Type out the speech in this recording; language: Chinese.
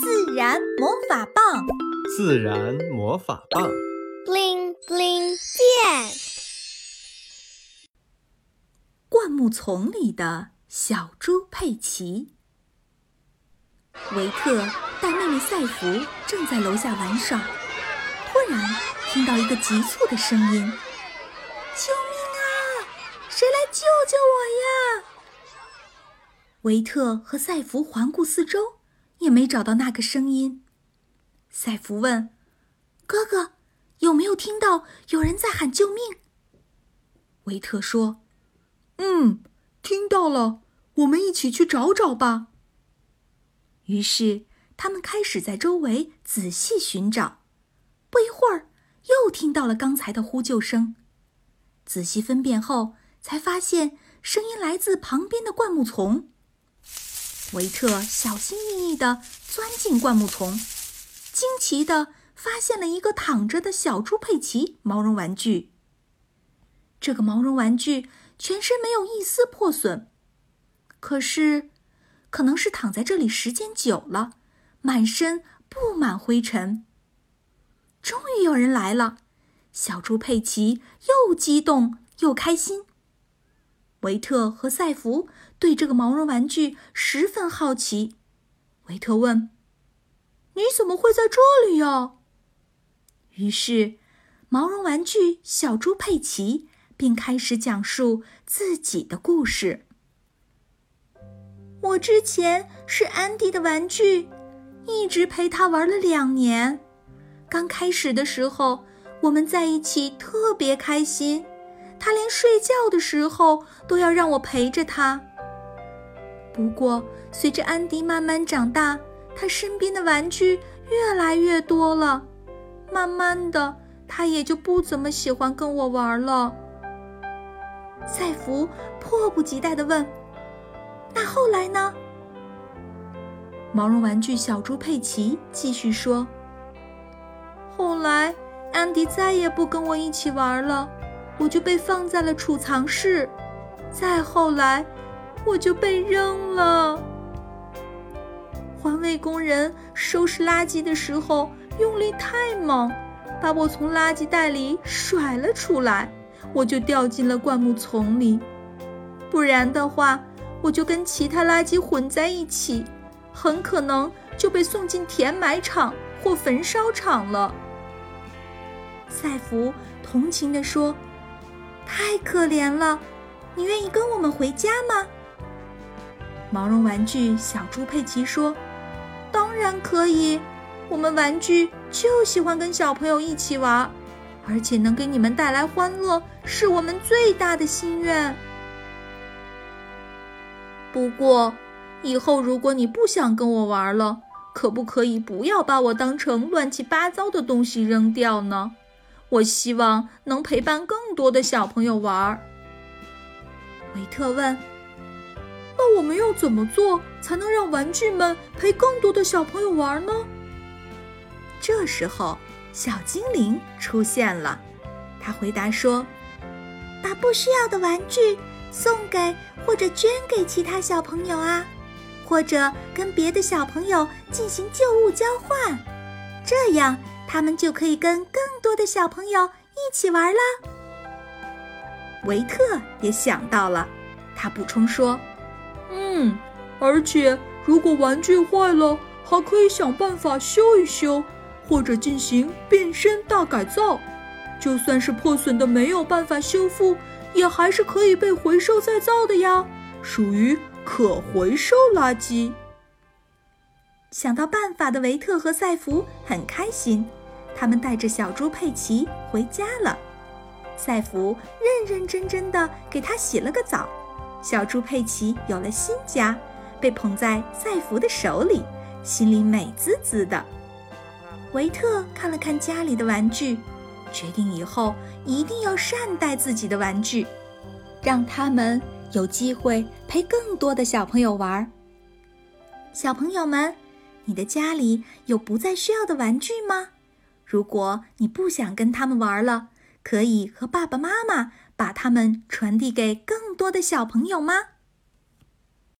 自然魔法棒，自然魔法棒，bling bling 变。灌木丛里的小猪佩奇，维特带妹妹赛弗正在楼下玩耍，突然听到一个急促的声音：“救命啊！谁来救救我呀！”维特和赛弗环顾四周，也没找到那个声音。赛弗问：“哥哥，有没有听到有人在喊救命？”维特说：“嗯，听到了。我们一起去找找吧。”于是他们开始在周围仔细寻找。不一会儿，又听到了刚才的呼救声。仔细分辨后，才发现声音来自旁边的灌木丛。维特小心翼翼地钻进灌木丛，惊奇地发现了一个躺着的小猪佩奇毛绒玩具。这个毛绒玩具全身没有一丝破损，可是，可能是躺在这里时间久了，满身布满灰尘。终于有人来了，小猪佩奇又激动又开心。维特和赛弗对这个毛绒玩具十分好奇。维特问：“你怎么会在这里呀？”于是，毛绒玩具小猪佩奇便开始讲述自己的故事。我之前是安迪的玩具，一直陪他玩了两年。刚开始的时候，我们在一起特别开心。他连睡觉的时候都要让我陪着他。不过，随着安迪慢慢长大，他身边的玩具越来越多了，慢慢的，他也就不怎么喜欢跟我玩了。赛弗迫不及待地问：“那后来呢？”毛绒玩具小猪佩奇继续说：“后来，安迪再也不跟我一起玩了。”我就被放在了储藏室，再后来，我就被扔了。环卫工人收拾垃圾的时候用力太猛，把我从垃圾袋里甩了出来，我就掉进了灌木丛里。不然的话，我就跟其他垃圾混在一起，很可能就被送进填埋场或焚烧厂了。赛弗同情地说。太可怜了，你愿意跟我们回家吗？毛绒玩具小猪佩奇说：“当然可以，我们玩具就喜欢跟小朋友一起玩，而且能给你们带来欢乐，是我们最大的心愿。不过，以后如果你不想跟我玩了，可不可以不要把我当成乱七八糟的东西扔掉呢？”我希望能陪伴更多的小朋友玩。维特问：“那我们要怎么做才能让玩具们陪更多的小朋友玩呢？”这时候，小精灵出现了。他回答说：“把不需要的玩具送给或者捐给其他小朋友啊，或者跟别的小朋友进行旧物交换，这样。”他们就可以跟更多的小朋友一起玩啦。维特也想到了，他补充说：“嗯，而且如果玩具坏了，还可以想办法修一修，或者进行变身大改造。就算是破损的没有办法修复，也还是可以被回收再造的呀，属于可回收垃圾。”想到办法的维特和赛弗很开心。他们带着小猪佩奇回家了，赛弗认认真真的给他洗了个澡，小猪佩奇有了新家，被捧在赛弗的手里，心里美滋滋的。维特看了看家里的玩具，决定以后一定要善待自己的玩具，让他们有机会陪更多的小朋友玩。小朋友们，你的家里有不再需要的玩具吗？如果你不想跟他们玩了，可以和爸爸妈妈把他们传递给更多的小朋友吗？